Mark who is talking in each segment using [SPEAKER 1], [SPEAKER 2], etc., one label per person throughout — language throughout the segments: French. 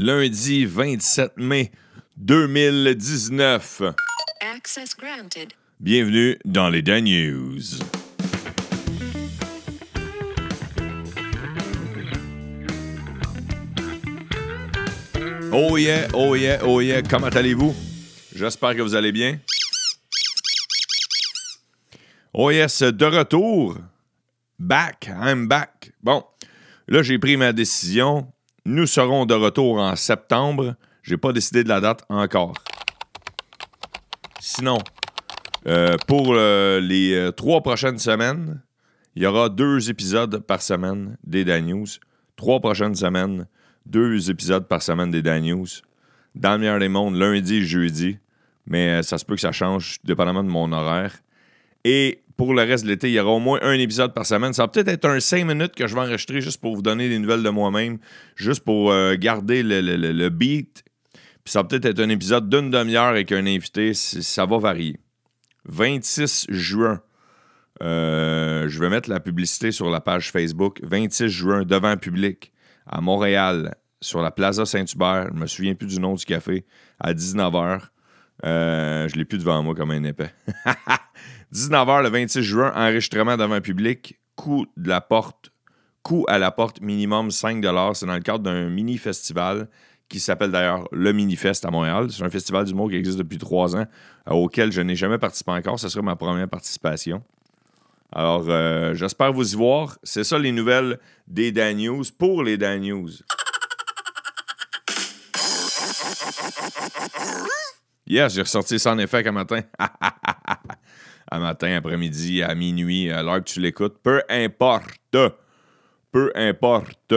[SPEAKER 1] lundi 27 mai 2019.
[SPEAKER 2] Access granted.
[SPEAKER 1] Bienvenue dans les Dan News. Oh yeah, oh yeah, oh yeah, comment allez-vous? J'espère que vous allez bien. Oh yes, de retour. Back, I'm back. Bon, là j'ai pris ma décision. Nous serons de retour en septembre. J'ai pas décidé de la date encore. Sinon, euh, pour euh, les euh, trois prochaines semaines, il y aura deux épisodes par semaine des Dan News. Trois prochaines semaines, deux épisodes par semaine des Dan News. Dans le meilleur des mondes, lundi et jeudi. Mais ça se peut que ça change dépendamment de mon horaire. Et pour le reste de l'été, il y aura au moins un épisode par semaine. Ça va peut-être être un 5 minutes que je vais enregistrer juste pour vous donner des nouvelles de moi-même, juste pour garder le, le, le, le beat. Puis ça va peut-être être un épisode d'une demi-heure avec un invité. Ça va varier. 26 juin. Euh, je vais mettre la publicité sur la page Facebook. 26 juin, devant public, à Montréal, sur la Plaza Saint-Hubert. Je me souviens plus du nom du café. À 19h. Euh, je l'ai plus devant moi comme un épais. 19h le 26 juin, enregistrement devant public. Coût de la porte. Coût à la porte minimum 5 C'est dans le cadre d'un mini-festival qui s'appelle d'ailleurs le Minifest à Montréal. C'est un festival d'humour qui existe depuis trois ans, euh, auquel je n'ai jamais participé encore. Ce sera ma première participation. Alors, euh, j'espère vous y voir. C'est ça les nouvelles des Dan News pour les Dan News. Yes, j'ai ressorti ça en effet un matin. à matin, après-midi, à minuit, à l'heure que tu l'écoutes. Peu importe. Peu importe.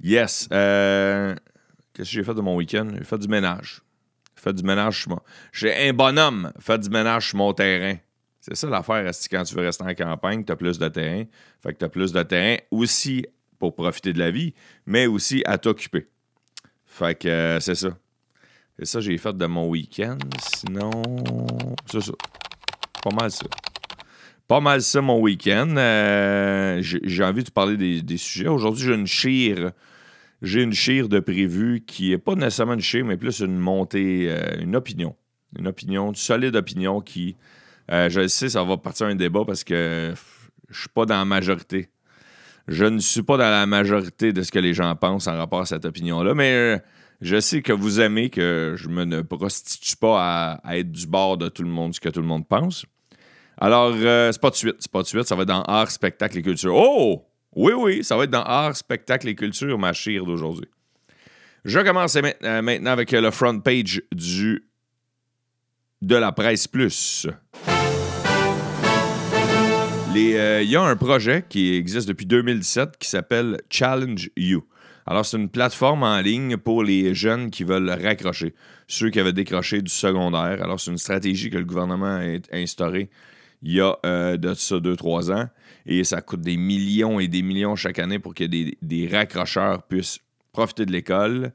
[SPEAKER 1] Yes. Euh, Qu'est-ce que j'ai fait de mon week-end? J'ai fait du ménage. J'ai fait du ménage sur mon... J'ai un bonhomme fait du ménage sur mon terrain. C'est ça l'affaire, quand tu veux rester en campagne, tu as plus de terrain? Fait que tu as plus de terrain aussi pour profiter de la vie, mais aussi à t'occuper. Fait que euh, c'est ça. C'est ça que j'ai fait de mon week-end. Sinon, c'est ça. Pas mal ça. Pas mal ça mon week-end. Euh, j'ai envie de parler des, sujets. Aujourd'hui, j'ai une chire j'ai une chire de prévu qui n'est pas nécessairement une chire, mais plus une montée, euh, une opinion. Une opinion, une solide opinion qui, euh, je sais, ça va partir un débat parce que je suis pas dans la majorité. Je ne suis pas dans la majorité de ce que les gens pensent en rapport à cette opinion-là, mais je sais que vous aimez que je me prostitue pas à, être du bord de tout le monde, ce que tout le monde pense. Alors, c'est pas de suite, c'est pas de suite, ça va être dans art, spectacle et culture. Oh! Oui, oui, ça va être dans art, spectacle et culture, ma chire d'aujourd'hui. Je commence euh, maintenant avec le front page du de la presse plus. Euh, il y a un projet qui existe depuis 2017 qui s'appelle Challenge You. Alors, c'est une plateforme en ligne pour les jeunes qui veulent raccrocher, ceux qui avaient décroché du secondaire. Alors, c'est une stratégie que le gouvernement a instaurée il y a euh, de ça 2-3 ans. Et ça coûte des millions et des millions chaque année pour que des, des raccrocheurs puissent profiter de l'école,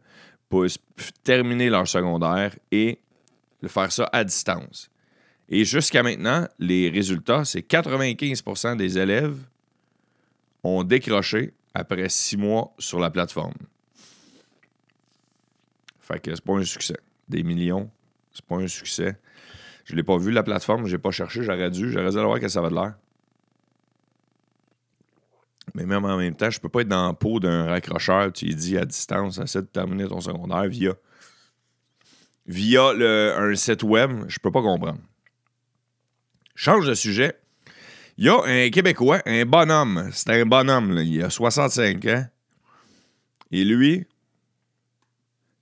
[SPEAKER 1] puissent terminer leur secondaire et faire ça à distance. Et jusqu'à maintenant, les résultats, c'est 95% des élèves ont décroché après six mois sur la plateforme. Fait que c'est pas un succès. Des millions, c'est pas un succès. Je l'ai pas vu, la plateforme, j'ai pas cherché, j'aurais dû, j'aurais dû aller voir que ça va de l'air. Mais même en même temps, je peux pas être dans la peau d'un raccrocheur, tu dis à distance, essaie de terminer ton secondaire via, via le, un site web. Je peux pas comprendre. Change de sujet. Il y a un Québécois, un bonhomme. C'est un bonhomme, il a 65 ans. Et lui,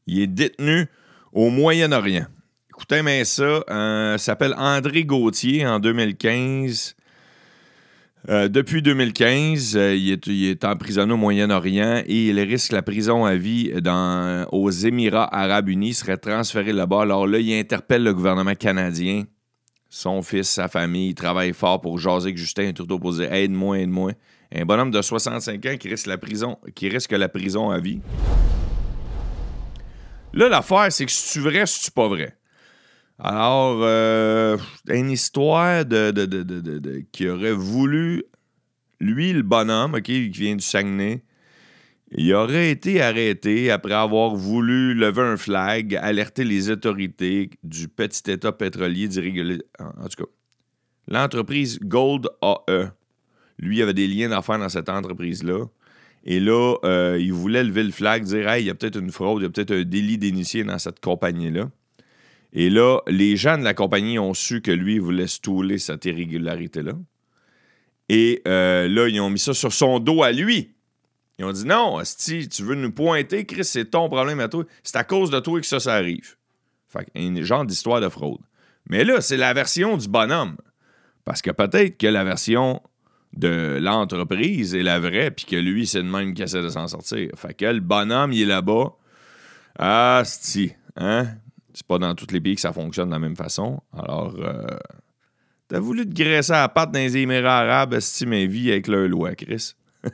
[SPEAKER 1] il est détenu au Moyen-Orient. Écoutez, mais ça, euh, s'appelle André Gauthier en 2015. Euh, depuis 2015, euh, il, est, emprisonné au Moyen-Orient et il risque la prison à vie dans, aux Émirats arabes unis. Il serait transféré là-bas. Alors là, il interpelle le gouvernement canadien, son fils, sa famille. Il travaille fort pour jaser avec Justin Trudeau pour dire Aide-moi, aide-moi. Un bonhomme de 65 ans qui risque la prison, qui risque la prison à vie. Là, l'affaire, c'est que si tu vrai, si tu pas vrai. Alors, euh, une histoire de, de, qui aurait voulu, lui, le bonhomme, OK, qui vient du Saguenay, Il aurait été arrêté après avoir voulu lever un flag, alerter les autorités du petit État pétrolier d'irrégularité. En tout cas, l'entreprise Gold AE, lui, avait des liens d'affaires dans cette entreprise-là. Et là, euh, il voulait lever le flag, dire Hey, il y a peut-être une fraude, il y a peut-être un délit d'initié dans cette compagnie-là. Et là, les gens de la compagnie ont su que lui voulait stouler cette irrégularité-là. Et euh, là, ils ont mis ça sur son dos à lui. Ils ont dit non, si tu veux nous pointer, Chris, c'est ton problème à toi. C'est à cause de toi que ça, ça arrive. Fait un genre d'histoire de fraude. Mais là, c'est la version du bonhomme. Parce que peut-être que la version de l'entreprise est la vraie, puis que lui, c'est le même qui essaie de s'en sortir. Fait que le bonhomme, il est là-bas. Ah, si, hein? C'est pas dans tous les pays que ça fonctionne de la même façon. Alors, euh, t'as voulu te graisser à la patte dans les Émirats arabes, estime ma vie avec leur loi, Chris.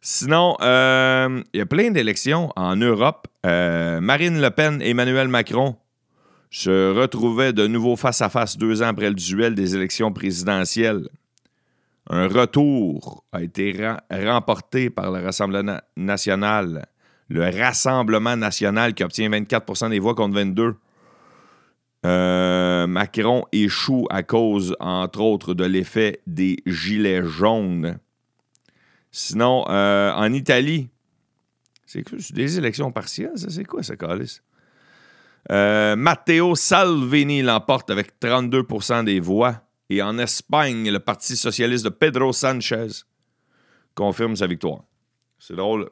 [SPEAKER 1] Sinon, euh, il y a plein d'élections en Europe. Euh, Marine Le Pen et Emmanuel Macron se retrouvaient de nouveau face à face deux ans après le duel des élections présidentielles. Un retour a été remporté par le Rassemblement national, le Rassemblement national qui obtient 24% des voix contre 22. Euh, Macron échoue à cause, entre autres, de l'effet des gilets jaunes. Sinon, euh, en Italie, c'est des élections partielles, ça? C'est quoi ce calice? Euh, Matteo Salvini l'emporte avec 32% des voix. Et en Espagne, le Parti socialiste de Pedro Sanchez confirme sa victoire. C'est drôle.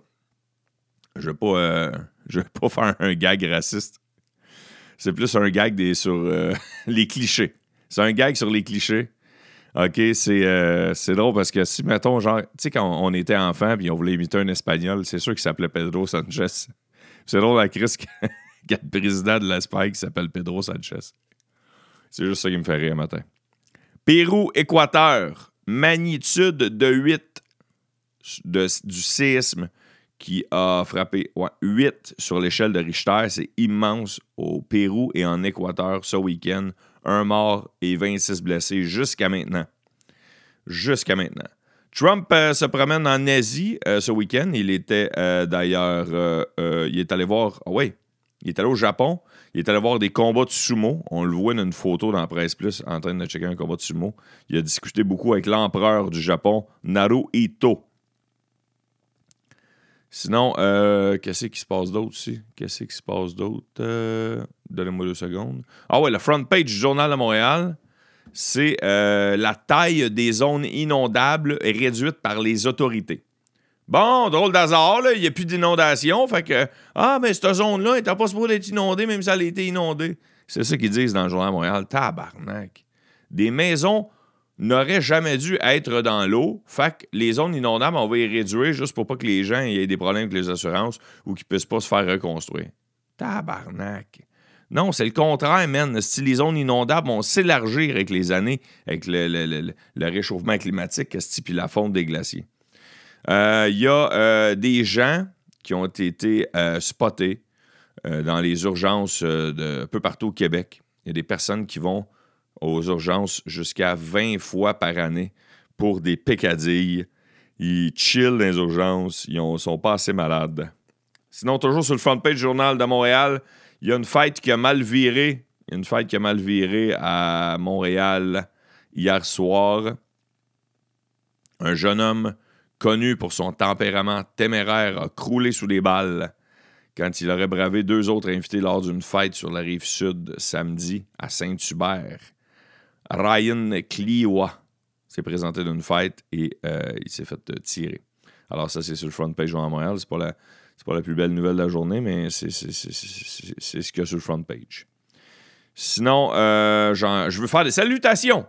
[SPEAKER 1] Je ne pas, vais pas faire un gag raciste. C'est plus un gag des, sur euh, les clichés. C'est un gag sur les clichés. OK, euh, c'est drôle parce que si, mettons, genre, tu sais, quand on était enfant puis on voulait imiter un Espagnol, c'est sûr qu'il s'appelait Pedro Sanchez. C'est drôle la crise qu'il y a le président de l'Espagne qui s'appelle Pedro Sanchez. C'est juste ça qui me fait rire matin. Pérou, Équateur, magnitude de 8 du séisme qui a frappé 8 sur l'échelle de Richter. C'est immense au Pérou et en Équateur ce week-end. Un mort et 26 blessés jusqu'à maintenant. Jusqu'à maintenant. Trump euh, se promène en Asie euh, ce week-end. Il était euh, d'ailleurs. il est allé voir. Ah oui, il est allé au Japon. Il est allé voir des combats de sumo. On le voit dans une photo dans Presse Plus en train de checker un combat de sumo. Il a discuté beaucoup avec l'empereur du Japon, Naruhito. Sinon, euh, qu'est-ce qui se passe d'autre aussi? Qu'est-ce qui se passe d'autre? Euh, donnez-moi deux secondes. Ah ouais, le front page du Journal de Montréal, c'est euh, la taille des zones inondables réduite par les autorités. Bon, drôle d'hasard, il n'y a plus d'inondation. Fait que, ah, mais cette zone-là, n'était pas supposée être inondée, même si elle a été inondée. C'est ça qu'ils disent dans le Journal de Montréal. Tabarnak. Des maisons n'aurait jamais dû être dans l'eau. Fait que les zones inondables, on va y réduire juste pour pas que les gens aient des problèmes avec les assurances ou qu'ils puissent pas se faire reconstruire. Tabarnak. Non, c'est le contraire, man. Si les zones inondables vont s'élargir avec les années, avec le, réchauffement climatique, puis la fonte des glaciers. Il euh, y a euh, des gens qui ont été euh, spotés dans les urgences de peu partout au Québec. Il y a des personnes qui vont aux urgences jusqu'à 20 fois par année pour des pécadilles. Ils chillent dans les urgences, ils ne sont pas assez malades. Sinon, toujours sur le front page Journal de Montréal, il y a une fête qui a mal viré. Une fête qui a mal viré à Montréal hier soir. Un jeune homme connu pour son tempérament téméraire a croulé sous les balles quand il aurait bravé deux autres invités lors d'une fête sur la rive sud samedi à Saint-Hubert. Ryan Kliwa s'est présenté d'une fête et euh, il s'est fait euh, tirer. Alors, ça, c'est sur le front page Journal Montréal. C'est pas la, pas la plus belle nouvelle de la journée, mais c'est ce qu'il y a sur le front page. Sinon, euh, je veux faire des salutations.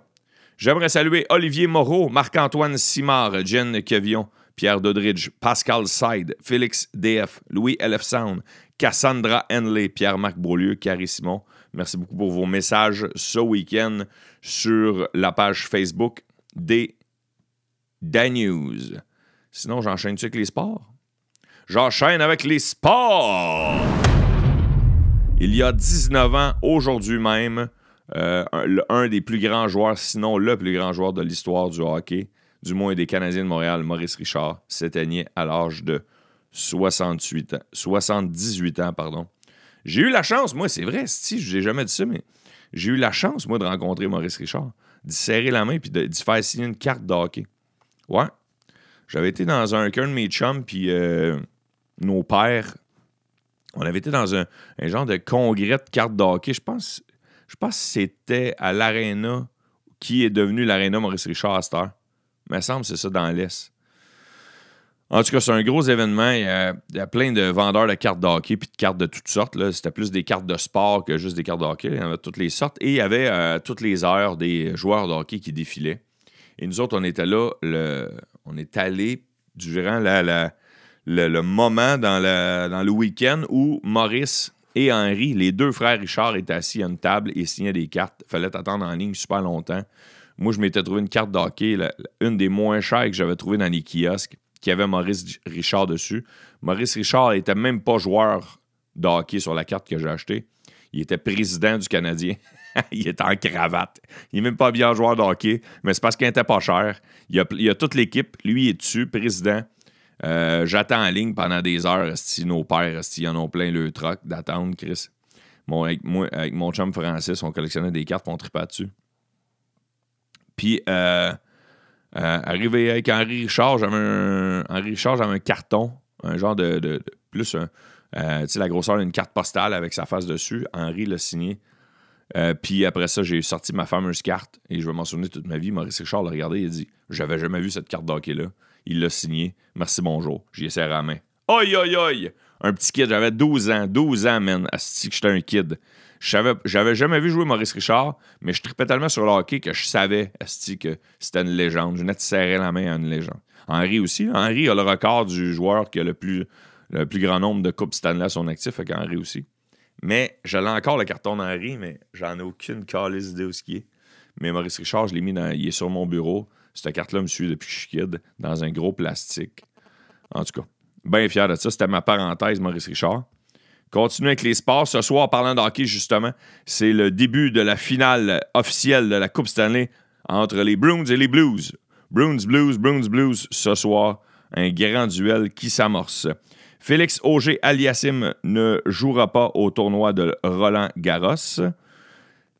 [SPEAKER 1] J'aimerais saluer Olivier Moreau, Marc-Antoine Simard, Jen Kevion, Pierre Dodridge, Pascal Side, Félix DF, Louis LF Sound, Cassandra Henley, Pierre-Marc Beaulieu, Carrie Simon. Merci beaucoup pour vos messages ce week-end sur la page Facebook des Danews. Sinon, j'enchaîne-tu avec les sports? J'enchaîne avec les sports! Il y a 19 ans, aujourd'hui même, euh, un, des plus grands joueurs, sinon le plus grand joueur de l'histoire du hockey, du moins des Canadiens de Montréal, Maurice Richard, s'éteignait à l'âge de 68 ans, 78 ans. pardon. J'ai eu la chance, moi, c'est vrai, si, je n'ai jamais dit ça, mais j'ai eu la chance, moi, de rencontrer Maurice Richard, d'y serrer la main puis d'y faire signer une carte de hockey. Ouais. J'avais été dans un cœur de mes chums, puis euh, nos pères, on avait été dans un, genre de congrès de cartes de hockey. Je pense, je pense que c'était à l'Arena, qui est devenu l'Arena Maurice Richard à cette heure. Il me semble que c'est ça dans l'Est. En tout cas, c'est un gros événement. Il y, a, il plein de vendeurs de cartes de hockey puis de cartes de toutes sortes. C'était plus des cartes de sport que juste des cartes de hockey. Il y en avait toutes les sortes. Et il y avait euh, toutes les heures des joueurs de hockey qui défilaient. Et nous autres, on était là, on est allé durant le, moment dans, le week-end où Maurice et Henri, les deux frères Richard, étaient assis à une table et signaient des cartes. fallait attendre en ligne super longtemps. Moi, je m'étais trouvé une carte de hockey, une des moins chères que j'avais trouvées dans les kiosques, qui avait Maurice Richard dessus. Maurice Richard n'était même pas joueur de sur la carte que j'ai achetée. Il était président du Canadien. il était en cravate. Il n'est même pas bien joueur de hockey, mais c'est parce qu'il n'était pas cher. Il a, a toute l'équipe. Lui, est dessus, président. Euh, J'attends en ligne pendant des heures. Si nos pères, esti, ils en ont plein le truck d'attendre, Chris. Avec, moi, avec mon chum Francis, on collectionnait des cartes, on tripait dessus. Puis, euh, euh, arrivé avec Henri Richard, j'avais un, Henri Richard, j'avais un carton, un genre de, plus un, euh, tu sais, la grosseur d'une carte postale avec sa face dessus. Henri l'a signé. Euh, puis après ça, j'ai sorti ma fameuse carte et je vais m'en souvenir toute ma vie. Maurice Richard l'a regardé et a dit J'avais jamais vu cette carte d'hockey-là. Il l'a signé. Merci, bonjour. J'y ai serré la main. Aïe, aïe, aïe Un petit kid, j'avais 12 ans. 12 ans, man. Asti que j'étais un kid. J'avais jamais vu jouer Maurice Richard, mais je tripais tellement sur le hockey que je savais, asti, que c'était une légende. Je venais de serrer la main à une légende. Henri aussi. Henri a le record du joueur qui a le plus, le plus grand nombre de Coupes Stanley à son actif, fait qu'Henri aussi. Mais j'allais encore le carton d'Henri, mais j'en ai aucune calice idée où ce qui est. Mais Maurice Richard, je l'ai mis dans. Il est sur mon bureau. Cette carte-là me suit depuis que je suis kid, dans un gros plastique. En tout cas, bien fier de ça. C'était ma parenthèse, Maurice Richard. Continue avec les sports. Ce soir, parlant de hockey, justement, c'est le début de la finale officielle de la Coupe Stanley entre les Bruins et les Blues. Bruins, Blues, Bruins, Blues. Ce soir, un grand duel qui s'amorce. Félix Auger Aliassim ne jouera pas au tournoi de Roland Garros.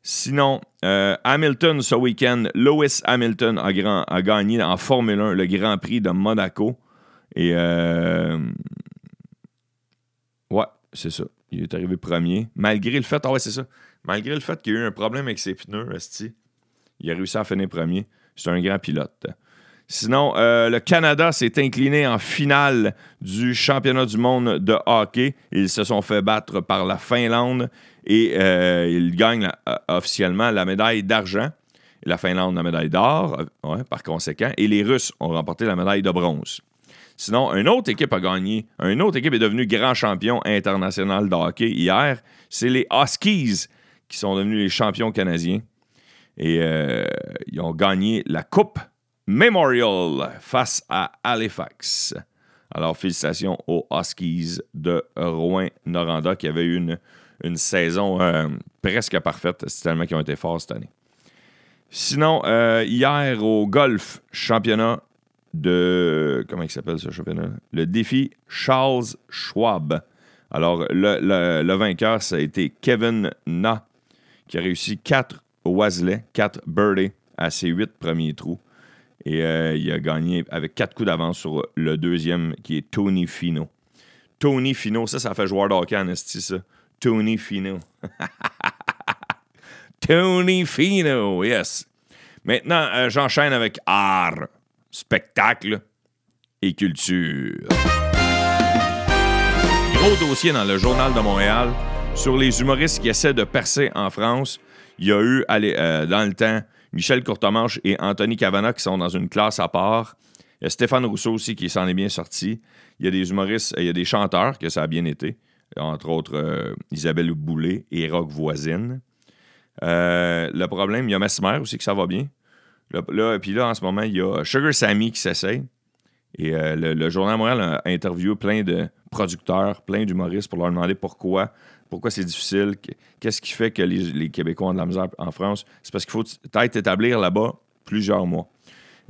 [SPEAKER 1] Sinon, euh, Hamilton ce week-end, Lewis Hamilton a, gagné en Formule 1 le Grand Prix de Monaco. Et euh, c'est ça. Il est arrivé premier. Malgré le fait, ah ouais, c'est ça. Malgré le fait qu'il y a eu un problème avec ses pneus, il a réussi à finir premier. C'est un grand pilote. Sinon, euh, le Canada s'est incliné en finale du championnat du monde de hockey. Ils se sont fait battre par la Finlande et euh, ils gagnent euh, officiellement la médaille d'argent. La Finlande, la médaille d'or, par conséquent. Et les Russes ont remporté la médaille de bronze. Sinon, une autre équipe a gagné. Une autre équipe est devenue grand champion international de hockey hier. C'est les Huskies qui sont devenus les champions canadiens. Et euh, ils ont gagné la Coupe Memorial face à Halifax. Alors, félicitations aux Huskies de Rouen-Noranda qui avaient eu une, saison euh, presque parfaite. C'est tellement qu'ils ont été forts cette année. Sinon, euh, hier au golf, championnat de. Comment il s'appelle ce championnat? Le défi Charles Schwab. Alors, le, le- vainqueur, ça a été Kevin Na, qui a réussi 4 Wasley, 4 birdies à ses 8 premiers trous. Et euh, il a gagné avec 4 coups d'avance sur le deuxième, qui est Tony Fino. Tony Fino, ça, ça fait joueur de hockey en esti, ça. Tony Fino. Tony Fino, yes. Maintenant, euh, j'enchaîne avec art, spectacle et culture. Gros dossier dans le Journal de Montréal sur les humoristes qui essaient de percer en France. Il y a eu, allez, euh, dans le temps, Michel Courtemanche et Anthony Cavana qui sont dans une classe à part. Il y a Stéphane Rousseau aussi qui s'en est bien sorti. Il y a des humoristes, il y a des chanteurs que ça a bien été. Entre autres, euh, Isabelle Boulay et Rock Voisine. Euh, le problème, il y a Mesmer aussi que ça va bien. Là, puis là, en ce moment, il y a Sugar Sammy qui s'essaye. Et euh, le, Journal Montréal a interviewé plein de producteurs, plein d'humoristes pour leur demander pourquoi, pourquoi c'est difficile, qu- qu'est-ce qui fait que les, Québécois ont de la misère en France. C'est parce qu'il faut peut-être établir là-bas plusieurs mois.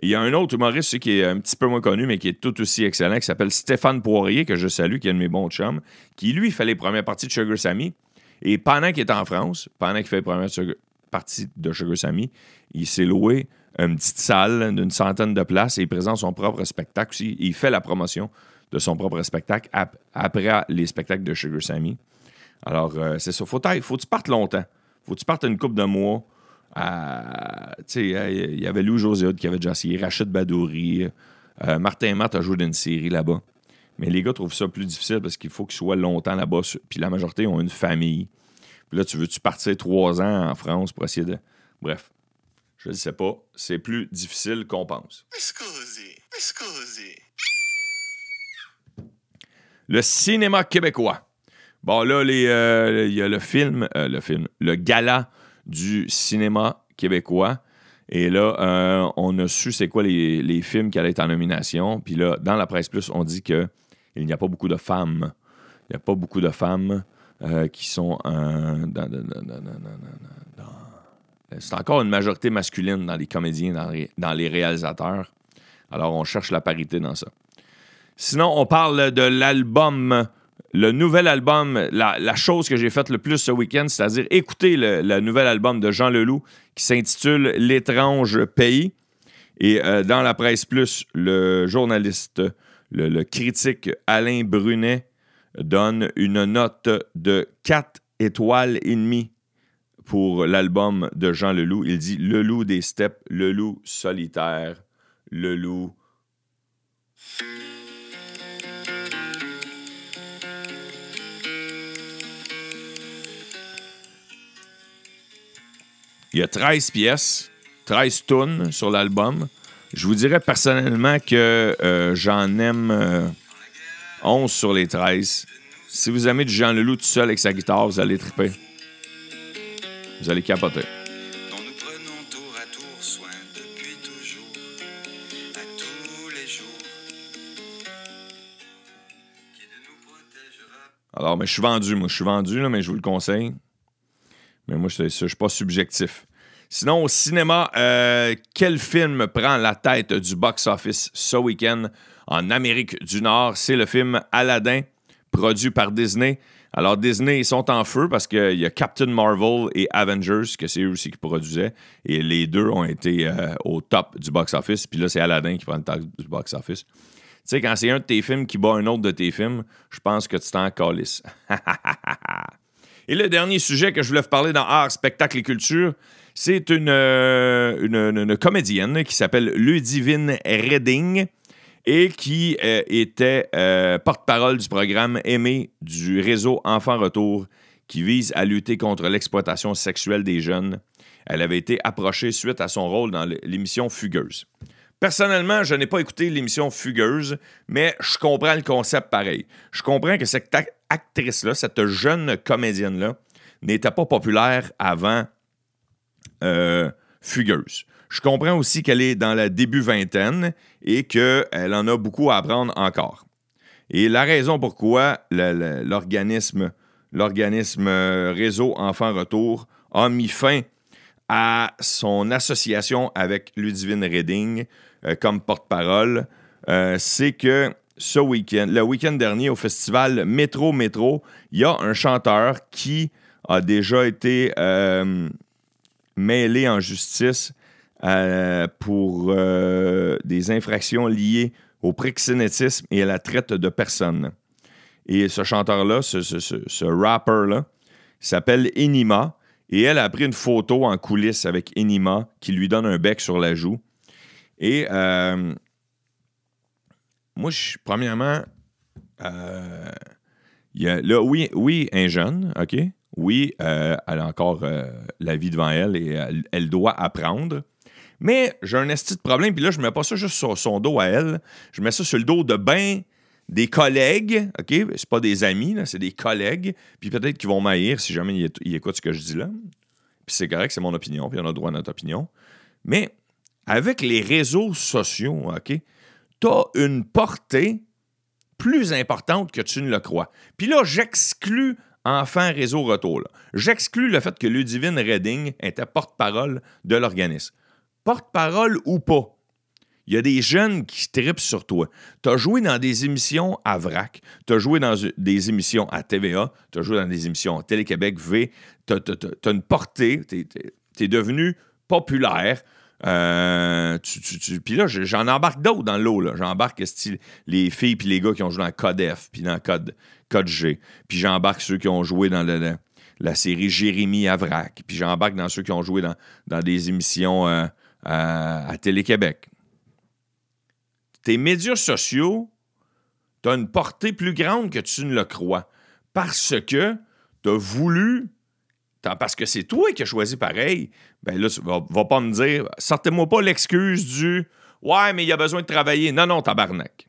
[SPEAKER 1] Il y a un autre humoriste aussi, qui est un petit peu moins connu, mais qui est tout aussi excellent, qui s'appelle Stéphane Poirier, que je salue, qui est un de mes bons chums, qui lui fait les premières parties de Sugar Sammy. Et pendant qu'il est en France, pendant qu'il fait les premières parties de Sugar Sammy, il s'est loué une petite salle d'une centaine de places et il présente son propre spectacle aussi. Il fait la promotion de son propre spectacle ap- après les spectacles de Sugar Sammy. Alors, euh, c'est ça. Faut, faut que tu partes longtemps. Faut que tu partes une couple de mois. il y avait Lou José qui avait déjà essayé, Rachid Badouri, euh, Martin Matt a joué dans une série là-bas. Mais les gars trouvent ça plus difficile parce qu'il faut qu'ils soient longtemps là-bas. Puis la majorité ont une famille. Puis là, tu veux-tu partir trois ans en France pour essayer de. Bref, je ne sais pas. C'est plus difficile qu'on pense. Le cinéma québécois. Bon, là, euh, il y a le film, euh, le film, le gala du cinéma québécois. Et là, euh, on a su c'est quoi les, les films qui allaient être en nomination. Puis là, dans la presse plus, on dit que il n'y a pas beaucoup de femmes. Il n'y a pas beaucoup de femmes qui sont dans, dans- dans- dans- dans- dans- dans- C'est encore une majorité masculine dans les comédiens, dans les, réalisateurs. Alors, on cherche la parité dans ça. Sinon, on parle de l'album, le nouvel album, la, chose que j'ai faite le plus ce week-end, c'est-à-dire écouter le, le nouvel album de Jean Leloup qui s'intitule L'étrange pays. Et euh, dans la presse plus, le journaliste, le, le critique Alain Brunet donne une note de 4 étoiles et demie pour l'album de Jean Leloup. Il dit Le loup des steppes, le loup solitaire, le loup Il y a 13 pièces, 13 tunes sur l'album. Je vous dirais personnellement que euh, j'en aime euh, 11 sur les 13. Si vous aimez du Jean Leloup tout seul avec sa guitare, vous allez triper. Vous allez capoter. Alors, mais je suis vendu, moi. Je suis vendu, là, mais je vous le conseille. Mais moi, je ne suis pas subjectif. Sinon, au cinéma, euh, quel film prend la tête du box-office ce week-end en Amérique du Nord? C'est le film Aladdin, produit par Disney. Alors, Disney, ils sont en feu parce qu'il y a Captain Marvel et Avengers, que c'est eux aussi qui produisaient. Et les deux ont été euh, au top du box-office. Puis là, c'est Aladdin qui prend le top du box-office. Tu sais, quand c'est un de tes films qui bat un autre de tes films, je pense que tu t'en calisses. et le dernier sujet que je voulais vous parler dans Art, Spectacle et Culture, c'est une, euh, une, comédienne qui s'appelle Ludivine Redding et qui euh, était euh, porte-parole du programme Aimé du réseau Enfants Retour qui vise à lutter contre l'exploitation sexuelle des jeunes. Elle avait été approchée suite à son rôle dans l'émission Fugueuse. Personnellement, je n'ai pas écouté l'émission Fugueuse, mais je comprends le concept pareil. Je comprends que cette ac- actrice-là, cette jeune comédienne-là, n'était pas populaire avant euh, Fugueuse. Je comprends aussi qu'elle est dans la début vingtaine et qu'elle en a beaucoup à apprendre encore. Et la raison pourquoi l'organisme l'organisme euh, Réseau Enfants Retour a mis fin à son association avec Ludivine Redding euh, comme porte-parole, euh, c'est que ce week-end, le week-end dernier au festival Métro Métro, il y a un chanteur qui a déjà été mêlé en justice euh, pour euh, des infractions liées au proxénétisme et à la traite de personnes. Et ce chanteur-là, ce, ce, ce- rapper-là, s'appelle Enima. Et elle a pris une photo en coulisses avec Enima qui lui donne un bec sur la joue. Et euh, moi, je, premièrement, euh, y a, là, oui, oui, un jeune, OK? Oui, elle a encore la vie devant elle et elle doit apprendre. Mais j'ai un esti de problème, puis là, je mets pas ça juste sur son dos à elle, je mets ça sur le dos de ben des collègues, OK? C'est pas des amis, c'est des collègues, puis peut-être qu'ils vont m'haïr si jamais ils, ils écoutent ce que je dis là. Puis c'est correct, c'est mon opinion, puis on a droit à notre opinion. Mais avec les réseaux sociaux, OK, t'as une portée plus importante que tu ne le crois. Puis là, j'exclus Enfant Réseau Retour. J'exclus le fait que Ludivine Redding était porte-parole de l'organisme. Porte-parole ou pas, Il y a des jeunes qui tripent sur toi. Tu as joué dans des émissions à VRAC, tu as joué dans des émissions à TVA, tu as joué dans des émissions à Télé-Québec V, tu as, une portée, tu es, devenu populaire. Euh, puis là, j'en embarque d'autres dans l'eau. J'embarque les filles et les gars qui ont joué dans Code F, puis dans Code, Code G. Puis j'embarque ceux qui ont joué dans la série Jérémy Avrac. Puis j'embarque dans ceux qui ont joué dans, dans des émissions euh, à Télé-Québec tes médias sociaux, tu as une portée plus grande que tu ne le crois. Parce que tu as voulu, parce que c'est toi qui as choisi pareil, ben là, tu vas, pas me dire, sortez-moi pas l'excuse du Ouais, mais il y a besoin de travailler. Non, non, tabarnak.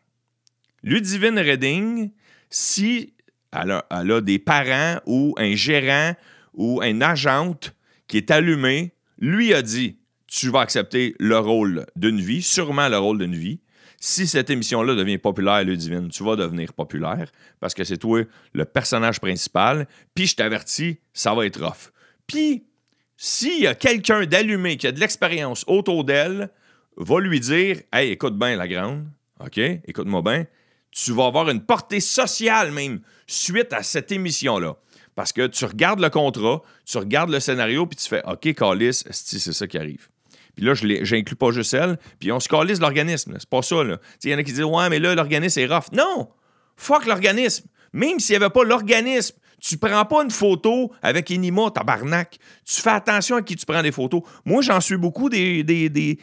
[SPEAKER 1] Ludivine Redding, si elle a, elle a des parents ou un gérant ou un agente qui est allumé, lui a dit Tu vas accepter le rôle d'une vie, sûrement le rôle d'une vie si cette émission-là devient populaire, Ludivine, tu vas devenir populaire parce que c'est toi le personnage principal. Puis je t'avertis, ça va être rough. Puis, s'il y a quelqu'un d'allumé qui a de l'expérience autour d'elle, va lui dire Hey, écoute bien, la grande, OK, écoute-moi bien, tu vas avoir une portée sociale même suite à cette émission-là. Parce que tu regardes le contrat, tu regardes le scénario, puis tu fais OK, Calis, c'est ça qui arrive. Puis là, je n'inclus pas juste elle. Puis on se calisse l'organisme. C'est pas ça. Il y en a qui disent Ouais, mais là, l'organisme est rough. Non! Fuck l'organisme. Même s'il n'y avait pas l'organisme, tu prends pas une photo avec Enima, tabarnak. Tu fais attention à qui tu prends des photos. Moi, j'en suis beaucoup des,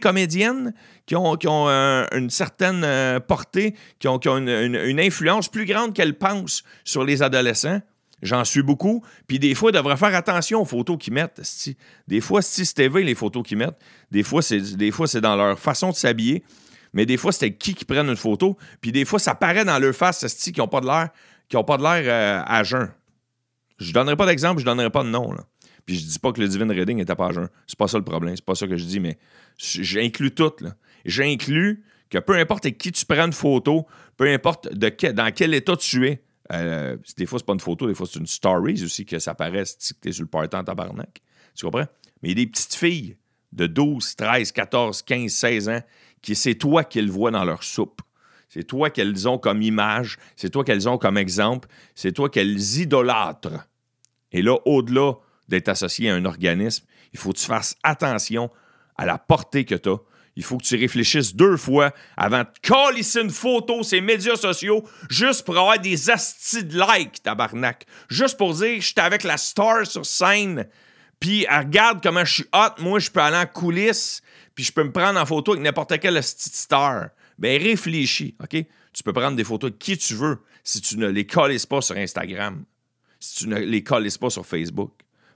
[SPEAKER 1] comédiennes qui ont, euh, une certaine euh, portée, qui ont, une, influence plus grande qu'elles pensent sur les adolescents. J'en suis beaucoup. Puis des fois, ils devraient faire attention aux photos qu'ils mettent. Des fois, si c'était les photos qu'ils mettent. Des fois, c'est, c'est dans leur façon de s'habiller. Mais des fois, c'était qui qui prennent une photo. Puis des fois, ça paraît dans leur face, qui n'ont pas de l'air, qui ont pas de l'air euh, à jeun. Je donnerai pas d'exemple, je donnerai pas de nom. Puis je dis pas que le Divine Reading n'était pas à jeun. C'est pas ça le problème. C'est pas ça que je dis, mais j'inclus tout. J'inclus que peu importe qui tu prends une photo, peu importe dans quel état tu es, euh, des fois, c'est pas une photo, des fois, c'est une story aussi que ça paraît si tu es sur le party en tabarnak. Tu comprends? Mais il y a des petites filles de 12, 13, 14, 15, 16 ans qui c'est toi qu'elles voient dans leur soupe. C'est toi qu'elles ont comme image, c'est toi qu'elles ont comme exemple, c'est toi qu'elles idolâtrent. Et là, au-delà d'être associé à un organisme, il faut que tu fasses attention à la portée que tu as, il faut que tu réfléchisses deux fois avant de coller une photo ces médias sociaux juste pour avoir des astis de like, tabarnak. Juste pour dire, j'étais avec la star sur scène, puis regarde comment je suis hot, moi je peux aller en coulisses, puis je peux me prendre en photo avec n'importe quelle star. Ben réfléchis, OK? Tu peux prendre des photos de qui tu veux si tu ne les colles pas sur Instagram, si tu ne les colles pas sur Facebook.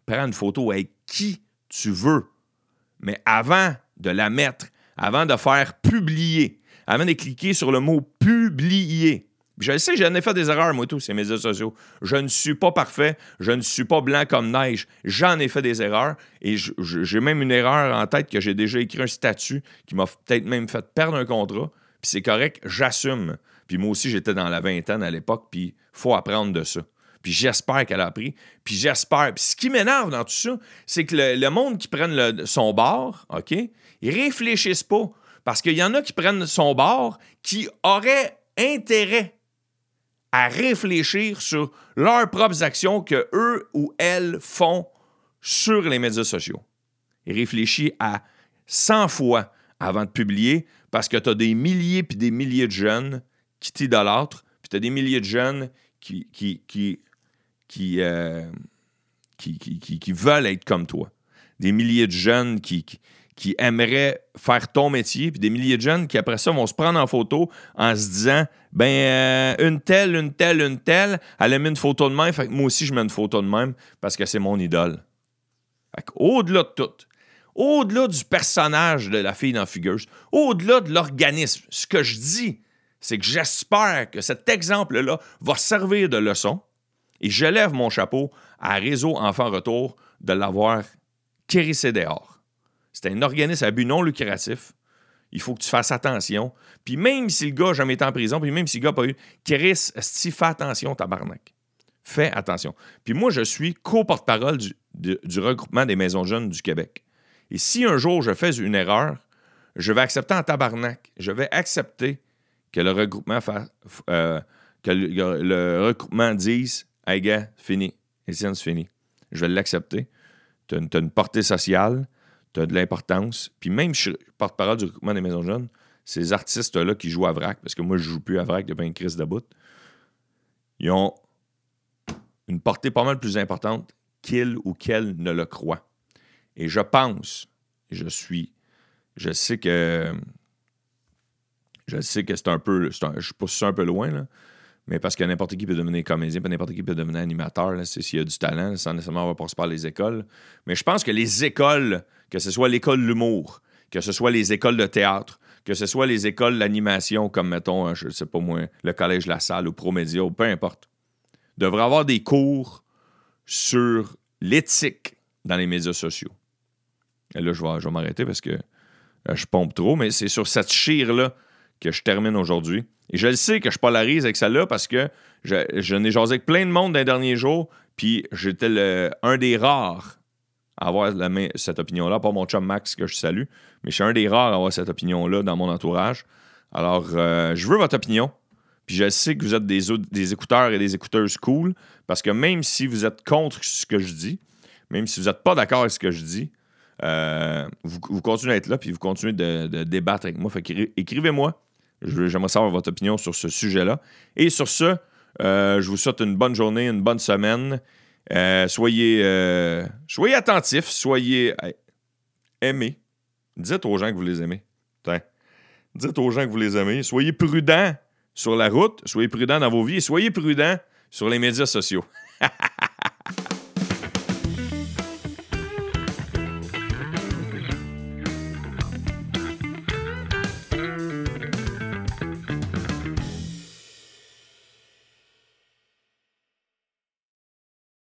[SPEAKER 1] Prends une photo avec qui tu veux. Mais avant de la mettre avant de faire publier, avant de cliquer sur le mot publier. Je sais, j'en ai fait des erreurs, moi, tous ces médias sociaux. Je ne suis pas parfait, je ne suis pas blanc comme neige. J'en ai fait des erreurs et j'ai même une erreur en tête que j'ai déjà écrit un statut qui m'a peut-être même fait perdre un contrat. Puis c'est correct, j'assume. Puis moi aussi, j'étais dans la vingtaine à l'époque, puis il faut apprendre de ça. Puis j'espère qu'elle a appris. Puis j'espère. Puis ce qui m'énerve dans tout ça, c'est que le, monde qui prenne son bord, OK, ils réfléchissent pas. Parce qu'il y en a qui prennent son bord qui auraient intérêt à réfléchir sur leurs propres actions que eux ou elles font sur les médias sociaux. Ils réfléchissent à 100 fois avant de publier parce que tu as des milliers puis des milliers de jeunes qui t'idolâtrent, puis tu as des milliers de jeunes qui, qui, qui, euh, qui, qui, veulent être comme toi. Des milliers de jeunes qui, qui aimeraient faire ton métier, puis des milliers de jeunes qui, après ça, vont se prendre en photo en se disant ben, euh, une telle, une telle, une telle, elle a mis une photo de même, fait que moi aussi, je mets une photo de même parce que c'est mon idole. Au-delà de tout, au-delà du personnage de la fille dans Figures, au-delà de l'organisme, ce que je dis, c'est que j'espère que cet exemple-là va servir de leçon et je lève mon chapeau à Réseau Enfant Retour de l'avoir kérissé dehors. C'est un organisme à but non lucratif. Il faut que tu fasses attention. Puis même si le gars n'a jamais été en prison, puis même si le gars n'a pas eu, Kéris, si fais attention, tabarnak. Fais attention. Puis moi, je suis co-porte-parole du, regroupement des maisons jeunes du Québec. Et si un jour je fais une erreur, je vais accepter en tabarnak. Je vais accepter que le regroupement, fa- euh, que le regroupement dise Hey gars, fini. Étienne, c'est fini. Je vais l'accepter. Tu as, une portée sociale, tu as de l'importance. Puis même, je suis porte-parole du regroupement des maisons jeunes, ces artistes-là qui jouent à VRAC, parce que moi, je joue plus à VRAC depuis une crise de bout, ils ont une portée pas mal plus importante qu'il ou qu'elle ne le croit. Et je pense, je suis, je sais que, je sais que c'est un peu, je pousse ça un peu loin, là, mais parce que n'importe qui peut devenir comédien, n'importe qui peut devenir animateur, là, s'il y a du talent, sans nécessairement avoir passé par les écoles. Mais je pense que les écoles, que ce soit l'école de l'humour, que ce soit les écoles de théâtre, que ce soit les écoles d'animation, comme mettons, je sais pas moi, le collège La Salle ou Promédia, ou peu importe, devraient avoir des cours sur l'éthique dans les médias sociaux. Et là, je vais, je vais m'arrêter parce que euh, je pompe trop, mais c'est sur cette chire-là que je termine aujourd'hui. Et je le sais que je polarise avec celle-là parce que je, n'ai jasé avec plein de monde dans les derniers jours, puis j'étais un des rares à avoir cette opinion-là, pas mon chum Max que je salue, mais je suis un des rares à avoir cette opinion-là dans mon entourage. Alors, euh, je veux votre opinion. Puis je sais que vous êtes des, des écouteurs et des écouteuses cool, parce que même si vous êtes contre ce que je dis, même si vous n'êtes pas d'accord avec ce que je dis, euh, vous, continuez à être là, puis vous continuez de, débattre avec moi. Fait écrivez-moi. J'aimerais savoir votre opinion sur ce sujet-là. Et sur ce, euh, je vous souhaite une bonne journée, une bonne semaine. Euh, soyez, euh, soyez attentifs, soyez aimés. Dites aux gens que vous les aimez. Dites aux gens que vous les aimez. Soyez prudents sur la route, soyez prudents dans vos vies et soyez prudents sur les médias sociaux.